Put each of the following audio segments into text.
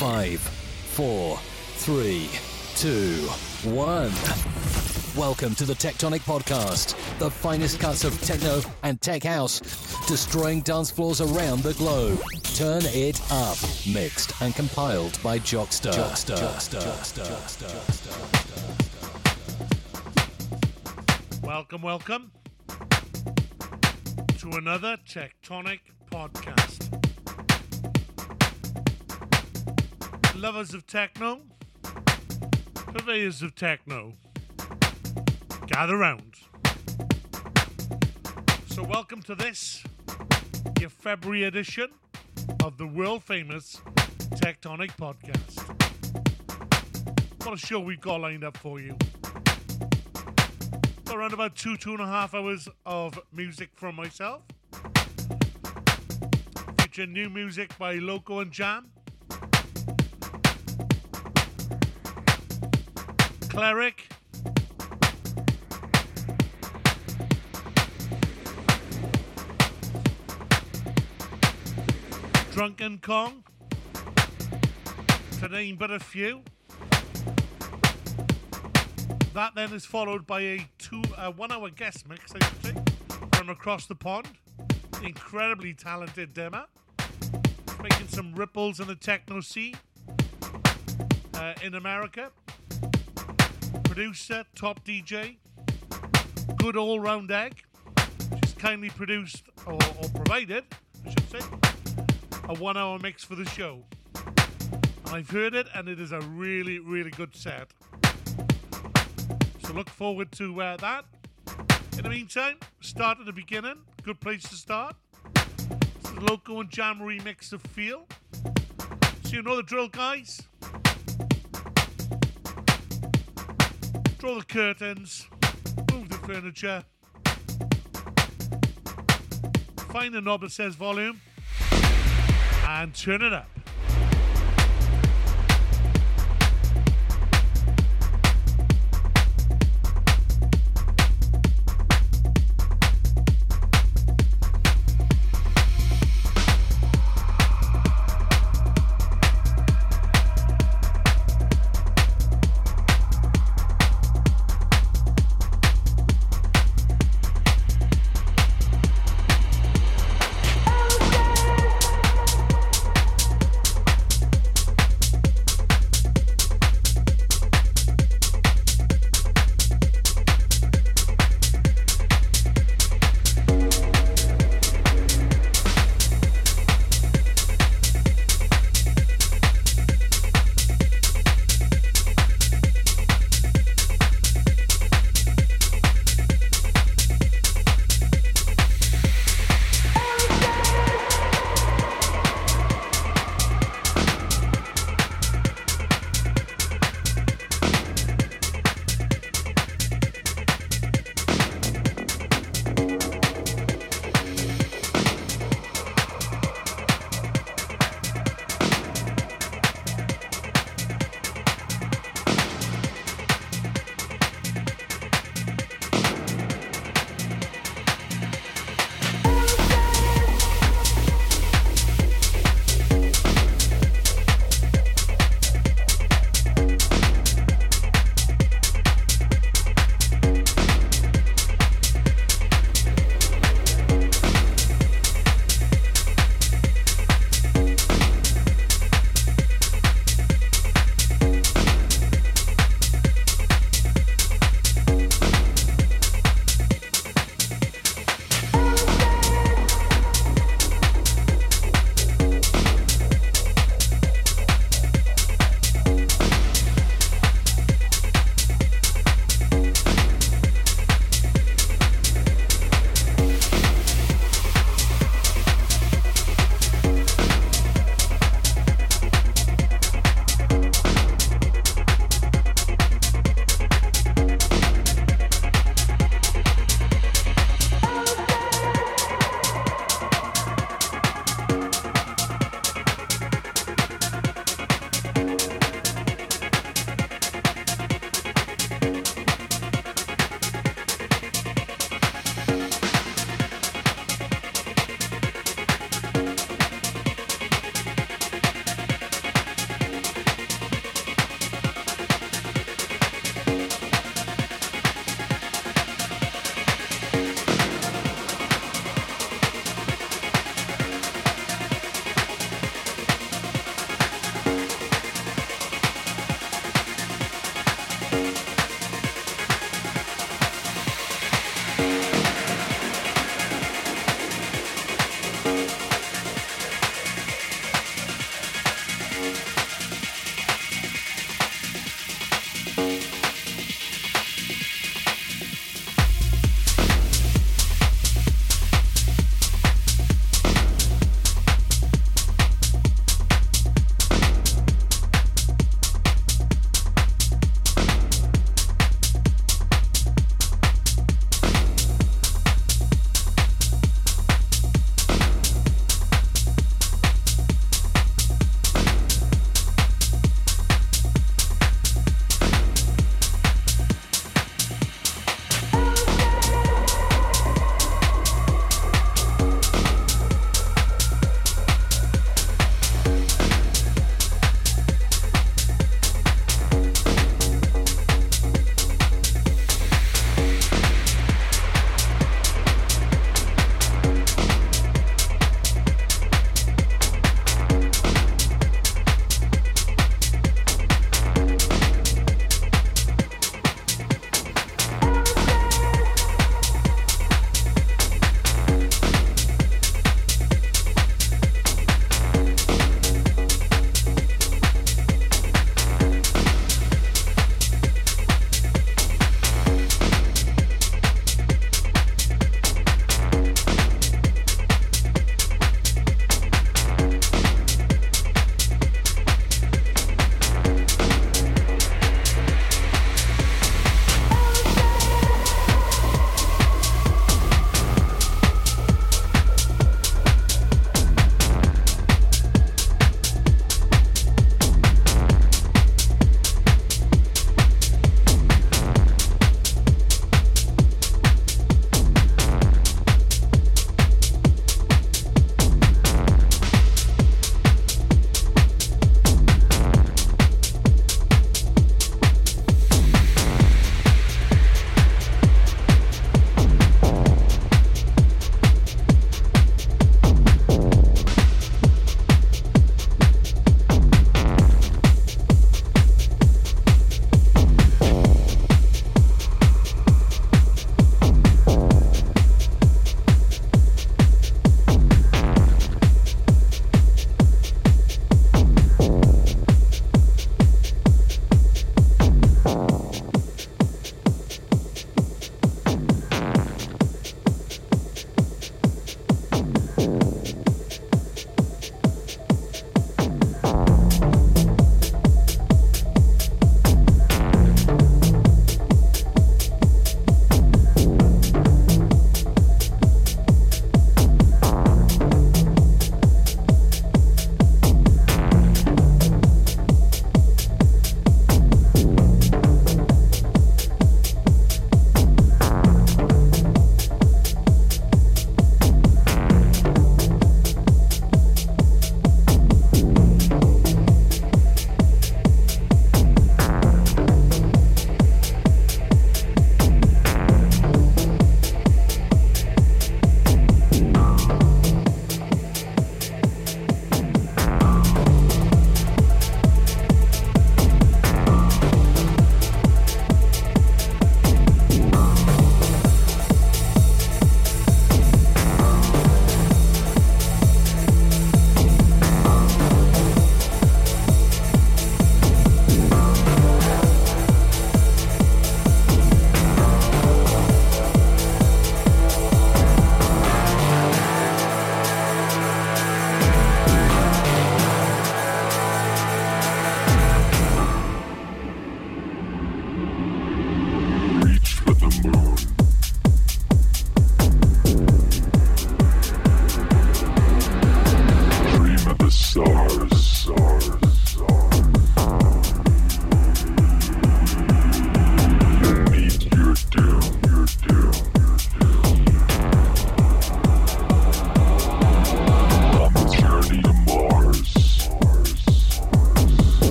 Five, four, three, two, one. Welcome to the TechTonic Podcast, the finest cuts of techno and tech house, destroying dance floors around the globe. Turn it up. Mixed and compiled by Jockster. Jockster. Jockster. Jockster. Welcome, welcome to another TechTonic Podcast. Lovers of techno, purveyors of techno, gather round. So, welcome to this, your February edition of the world famous TechTonic Podcast. What a show we've got lined up for you. Around about two, two and a half hours of music from myself. Featuring new music by Loco and Jam. Cleric. Drunken Kong. To name but a few. That then is followed by a two, uh, one-hour guest mix, from across the pond. Incredibly talented Demah, making some ripples in the techno scene uh, in America. Producer, top DJ, good all-round egg. She's kindly produced or, or provided, I should say, a one-hour mix for the show. I've heard it, and it is a really, really good set. So look forward to uh, that. In the meantime, start at the beginning. Good place to start. Is the Loco and Jam remix of Feel. So you know the drill, guys. Draw the curtains. Move the furniture. Find the knob that says volume. And turn it up.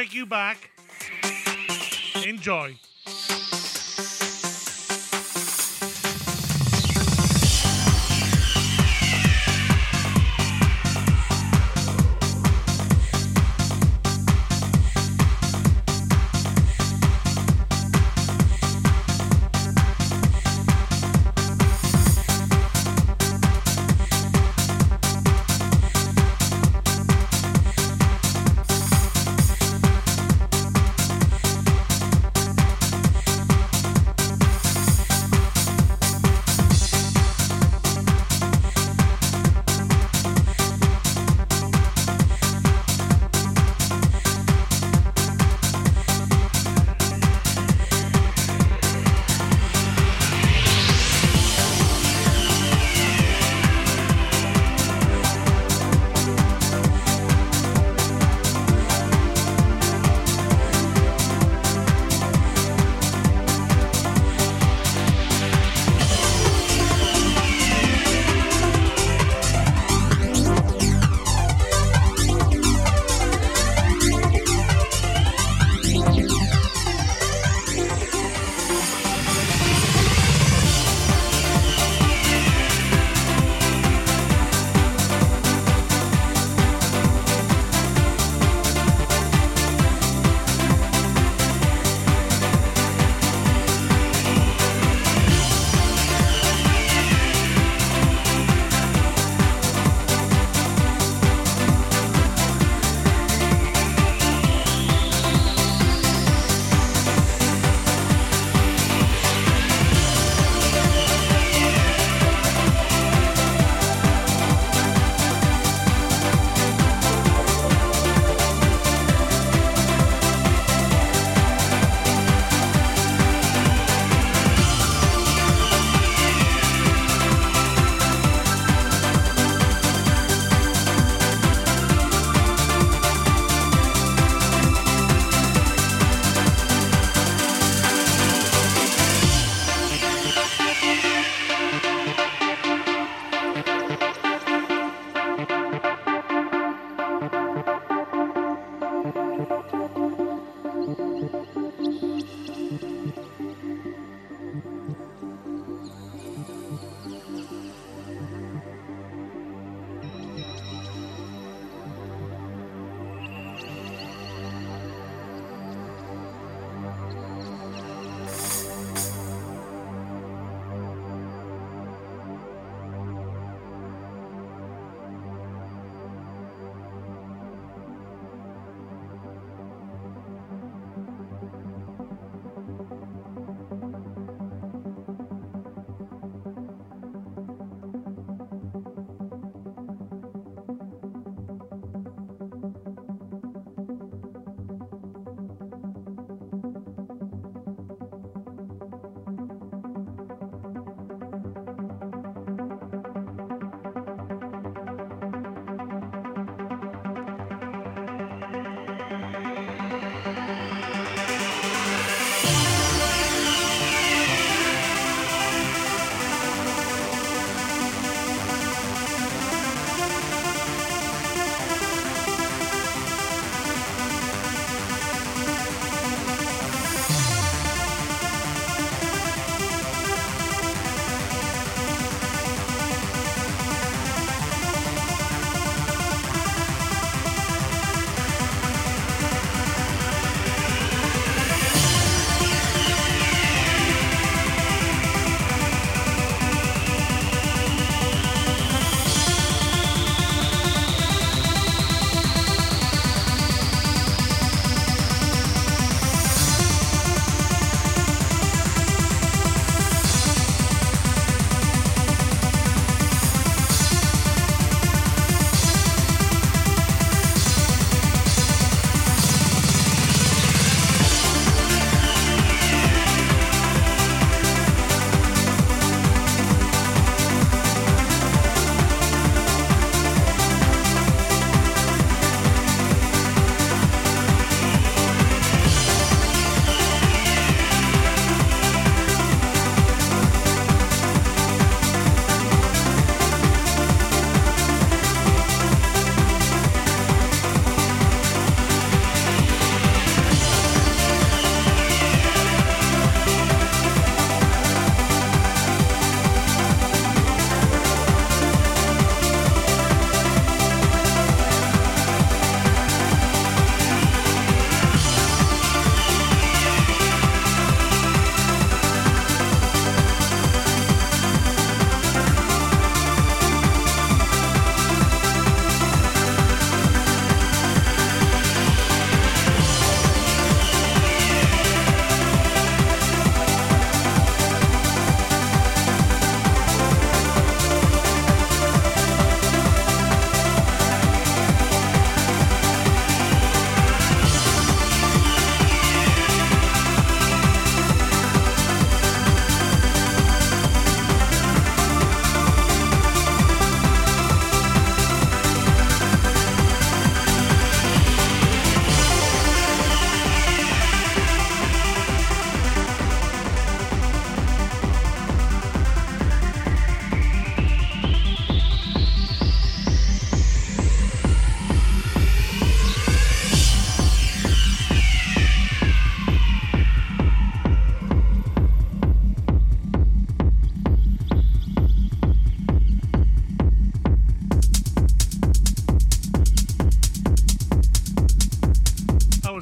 Take you back. Enjoy.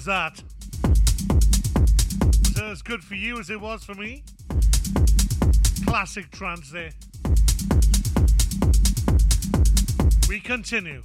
That? That as good for you as it was for me? Classic trance there. We continue.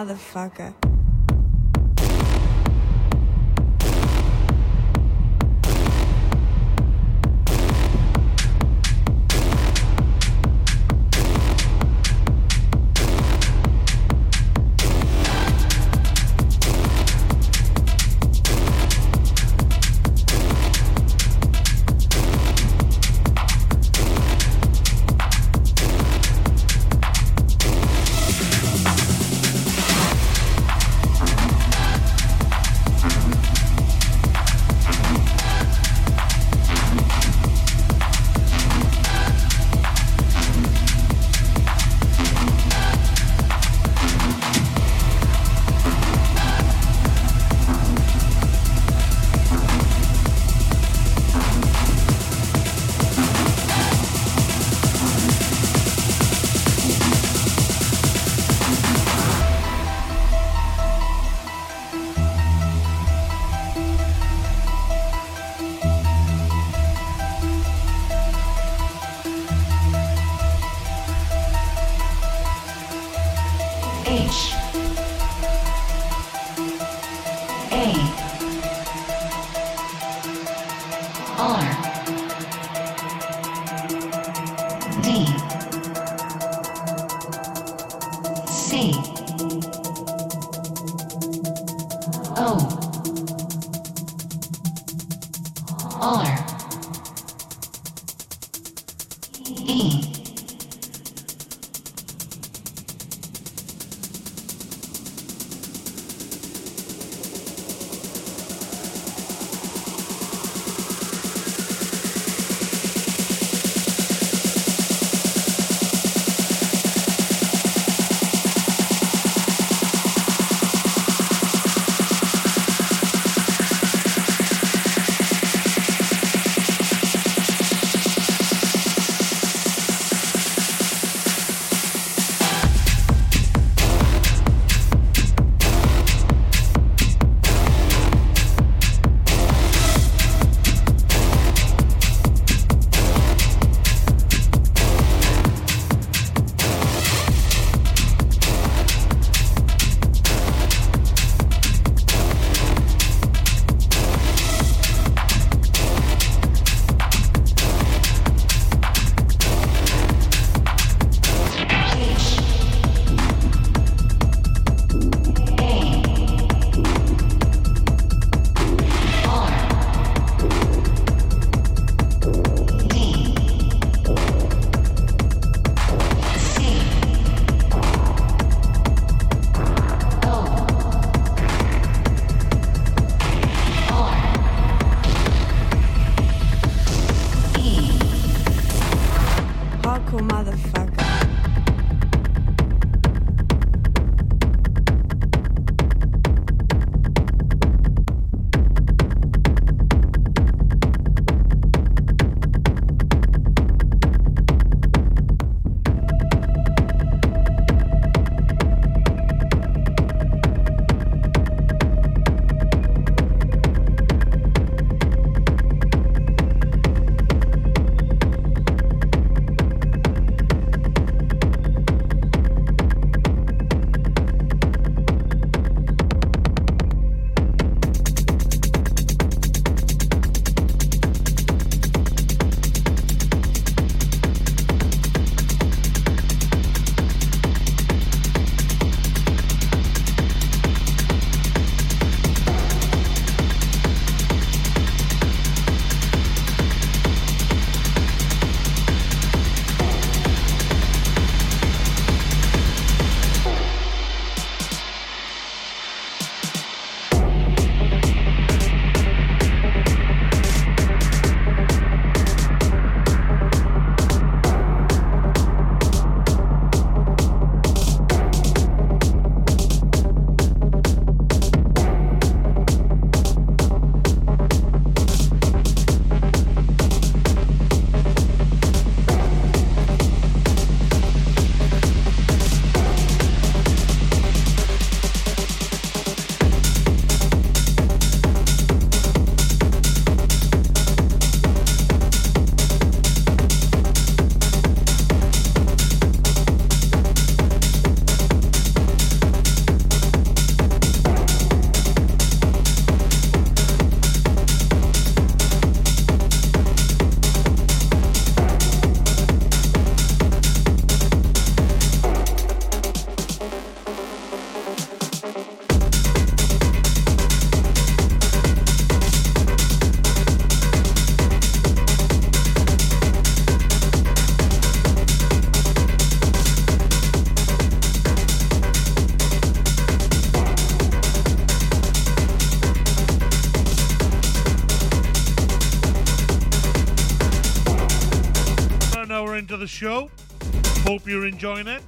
Motherfucker. Show. Hope you're enjoying it.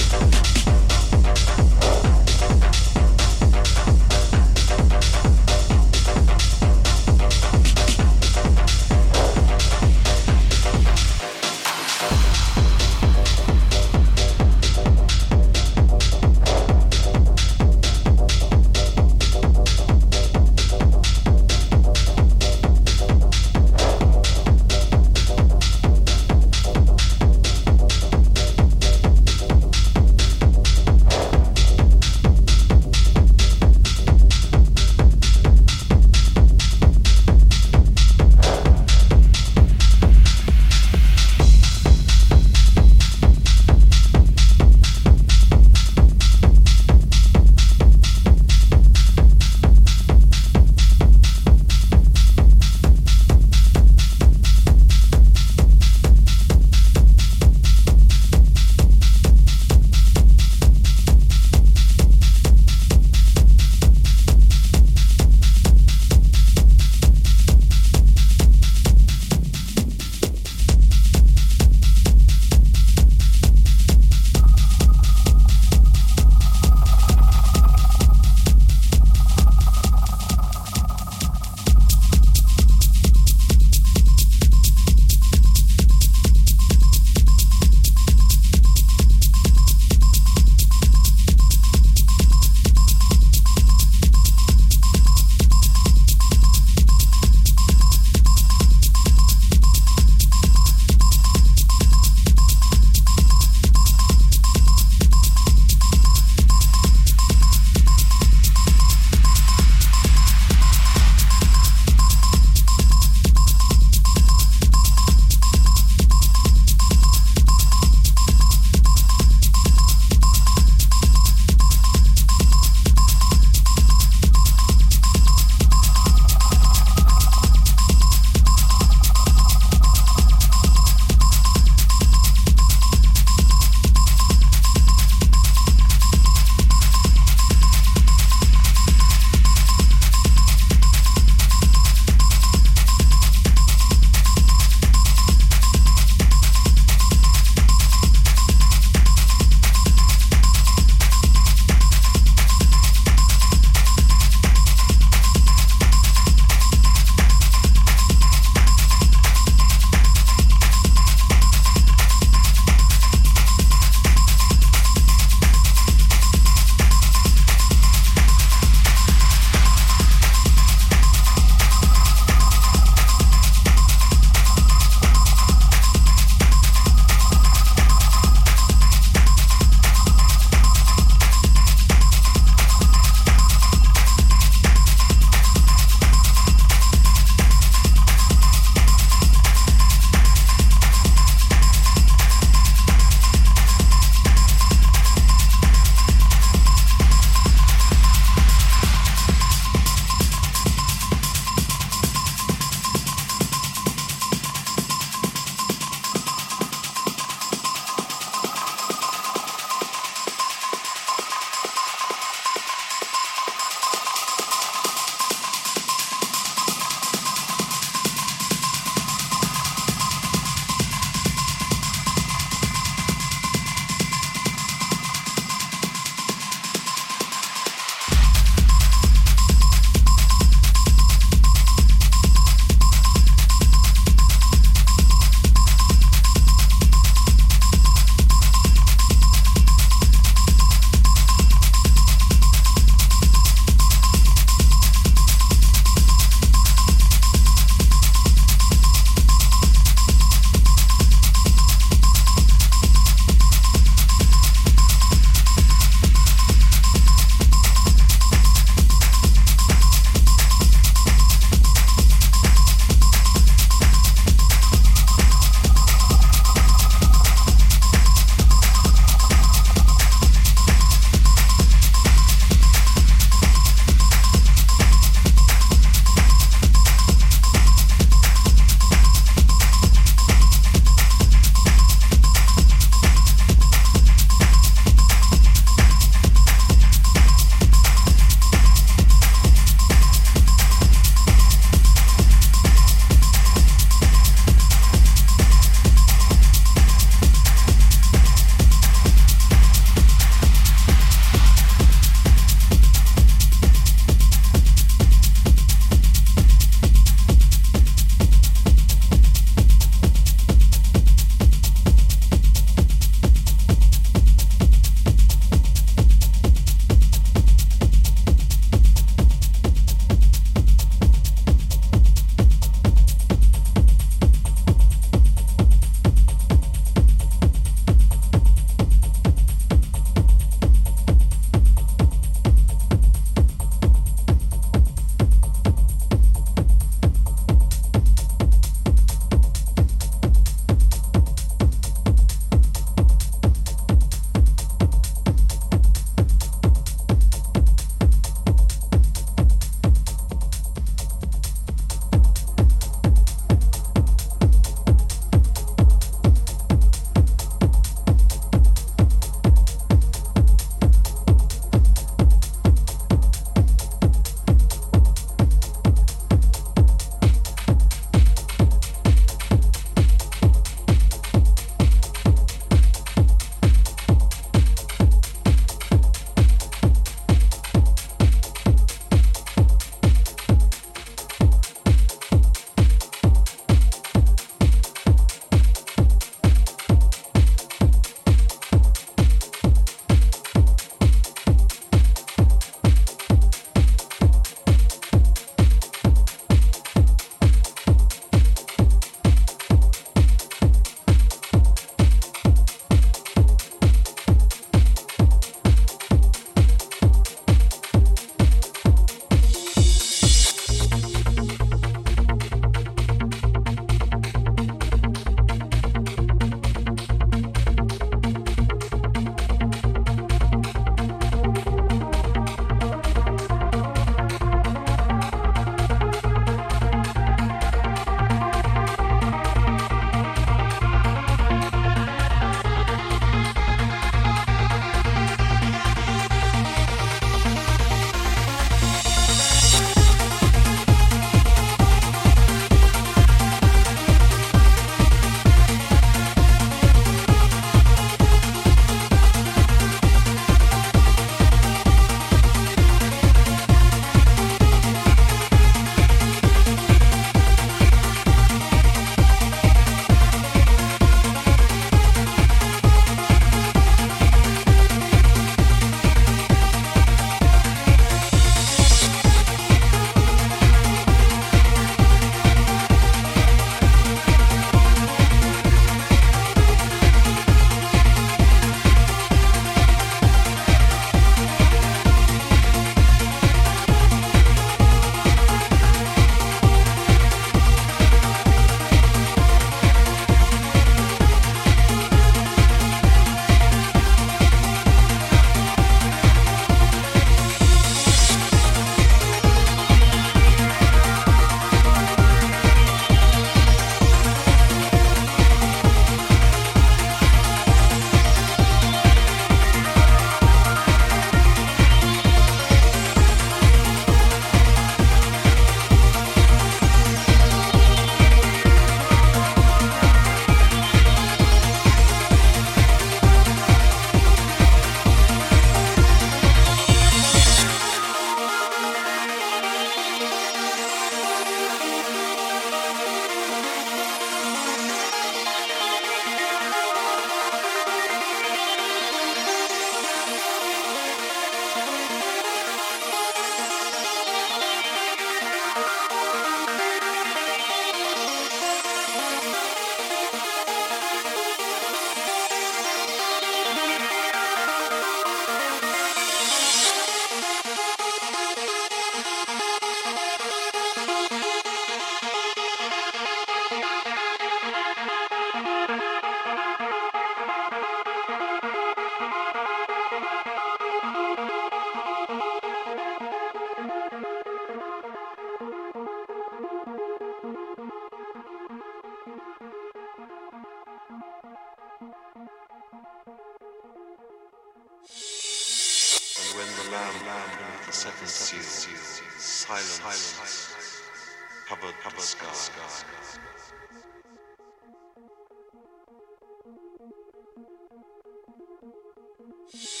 Shh.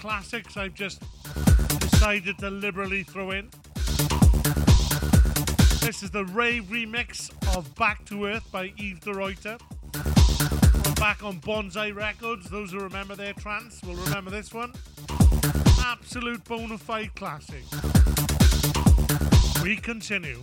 Classics I've just decided to liberally throw in. This is the Rave remix of Back to Earth by Yves Deruyter. We're back on Bonzai Records. Those who remember their trance will remember this one. Absolute bona fide classic. We continue.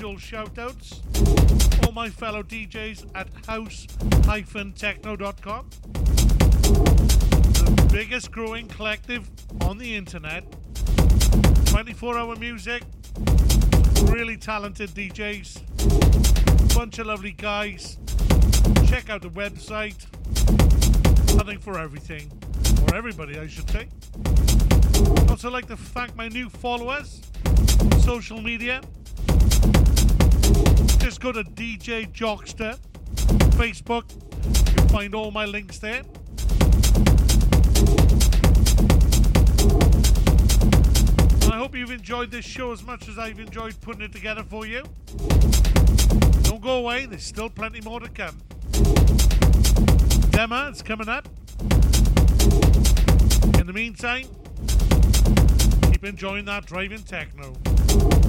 Usual shout outs. All my fellow DJs at house-techno.com. The biggest growing collective on the internet. 24 hour music. Really talented DJs. Bunch of lovely guys. Check out the website. Something for everything. Or everybody, I should say. Also like to thank my new followers social media. Just go to DJ Jockster Facebook. You'll find all my links there. I hope you've enjoyed this show as much as I've enjoyed putting it together for you. Don't go away, there's still plenty more to come. Demah is coming up. In the meantime, keep enjoying that driving techno.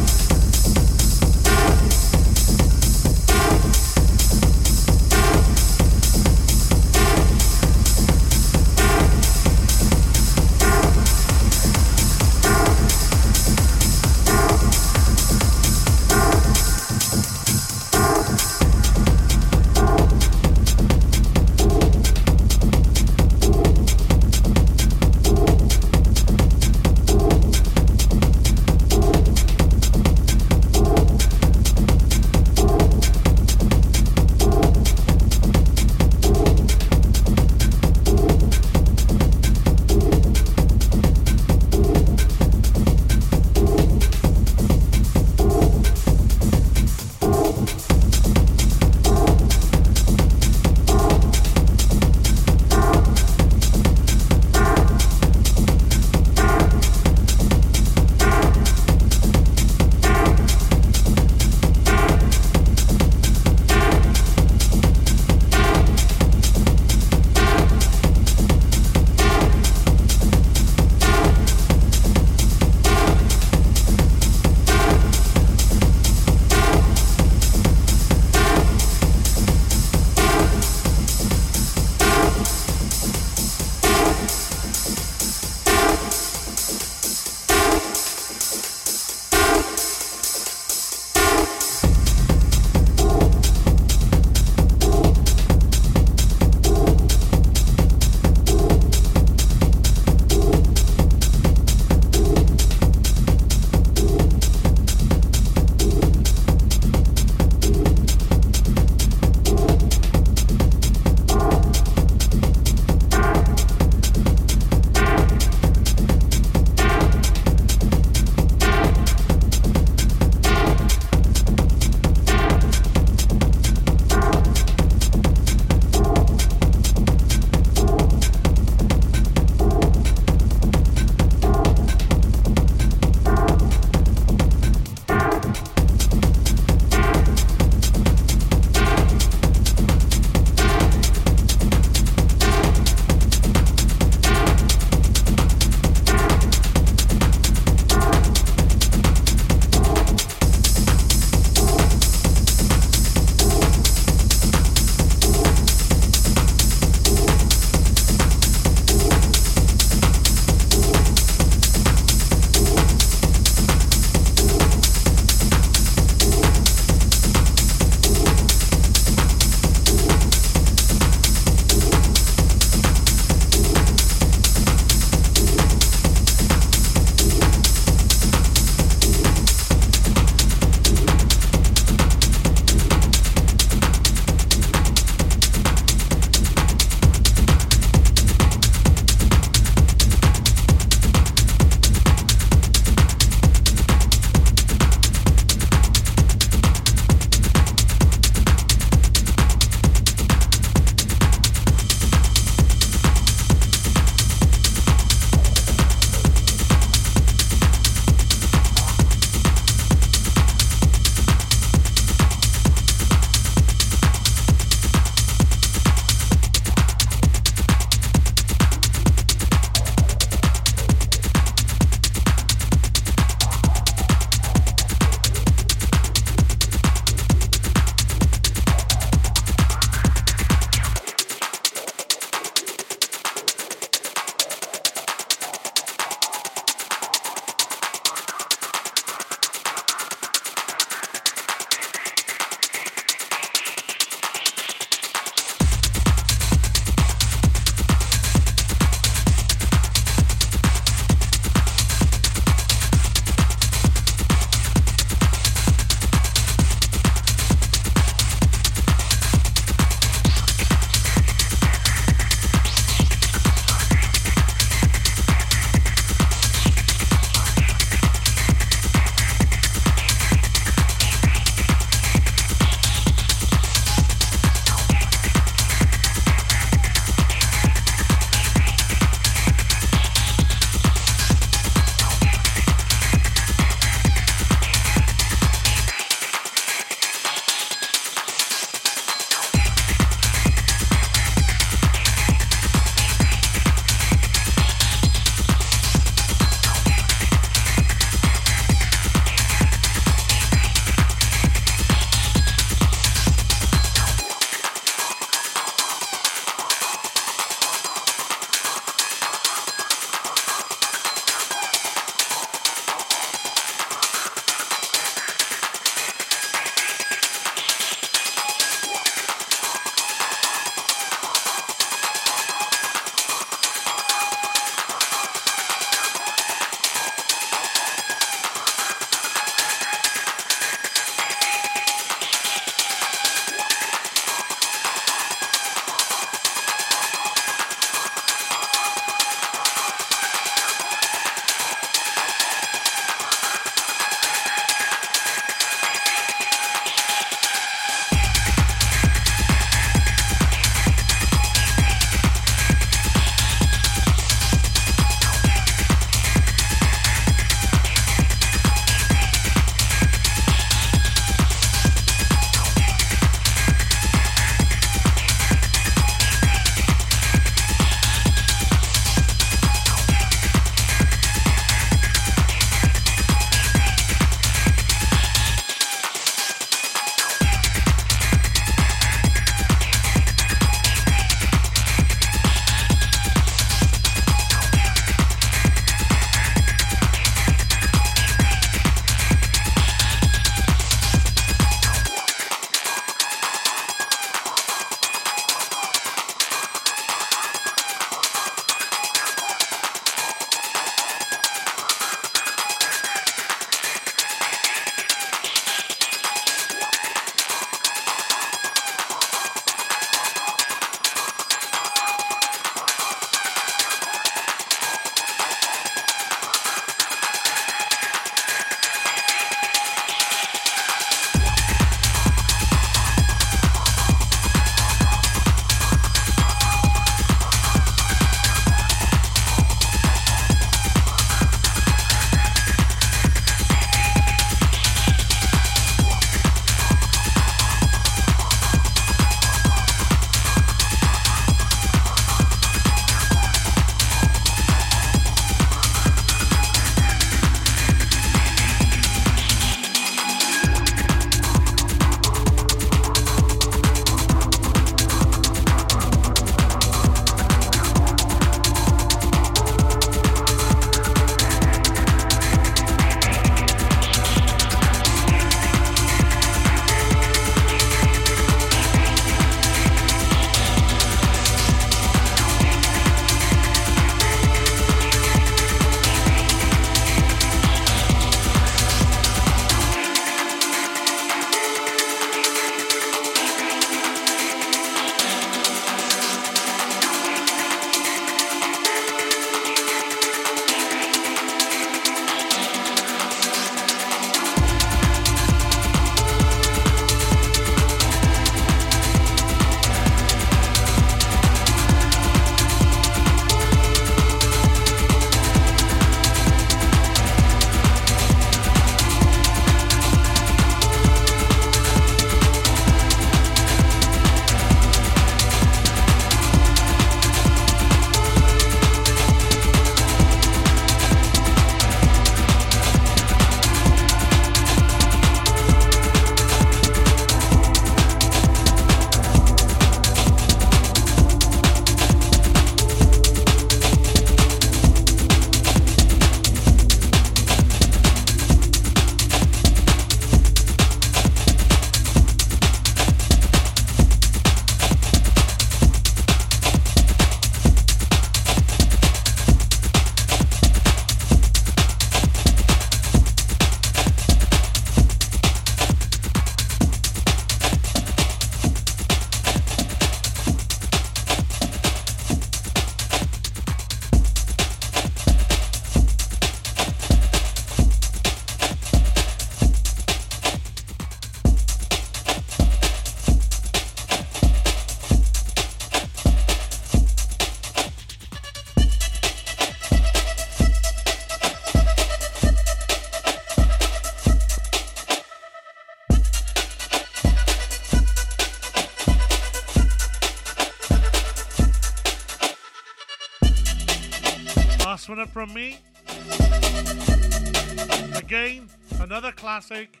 Classic.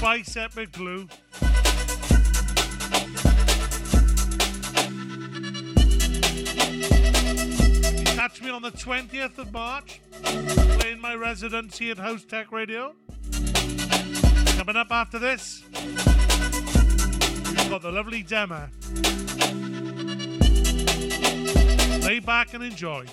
Bicep with glue. Catch me on the 20th of March, playing my residency at House Tech Radio. Coming up after this, we've got the lovely Demah. Lay back and enjoy.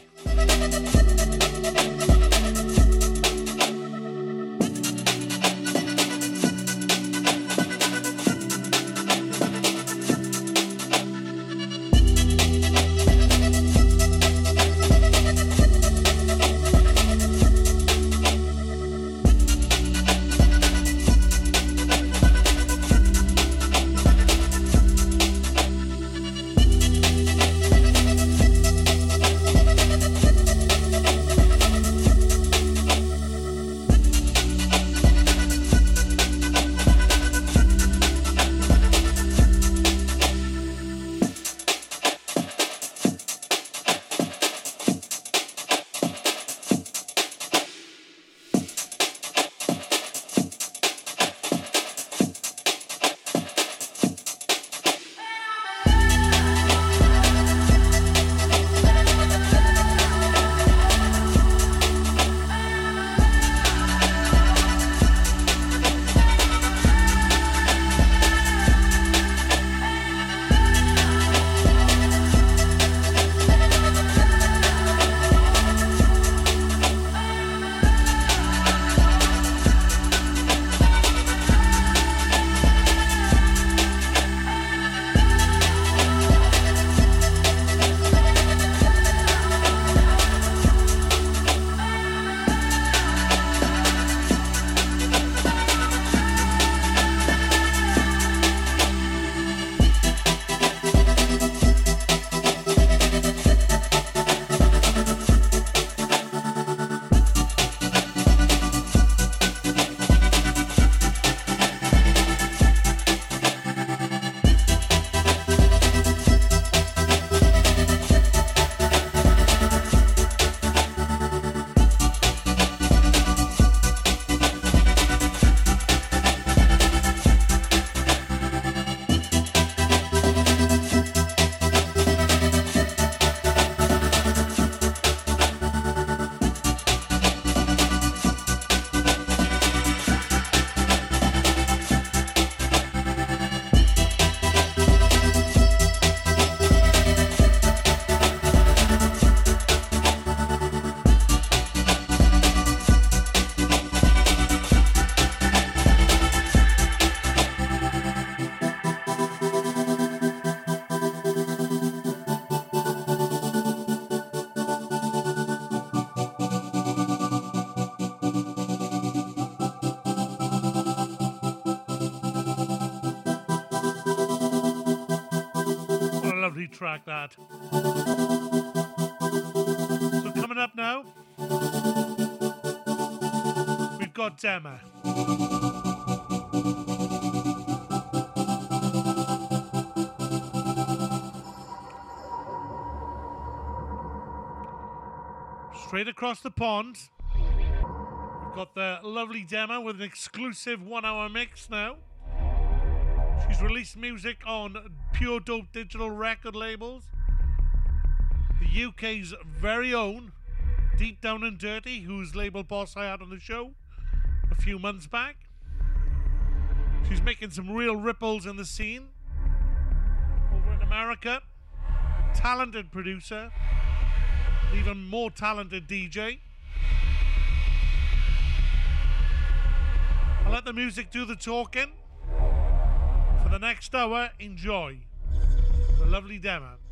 So coming up now, we've got Demah. Straight across the pond, we've got the lovely Demah with an exclusive one-hour mix now. She's released music on Pure Dope digital record labels. The UK's very own Deep Down and Dirty, whose label boss I had on the show a few months back. She's making some real ripples in the scene over in America. Talented producer, even more talented DJ. I'll let the music do the talking. For the next hour, enjoy the lovely Demah.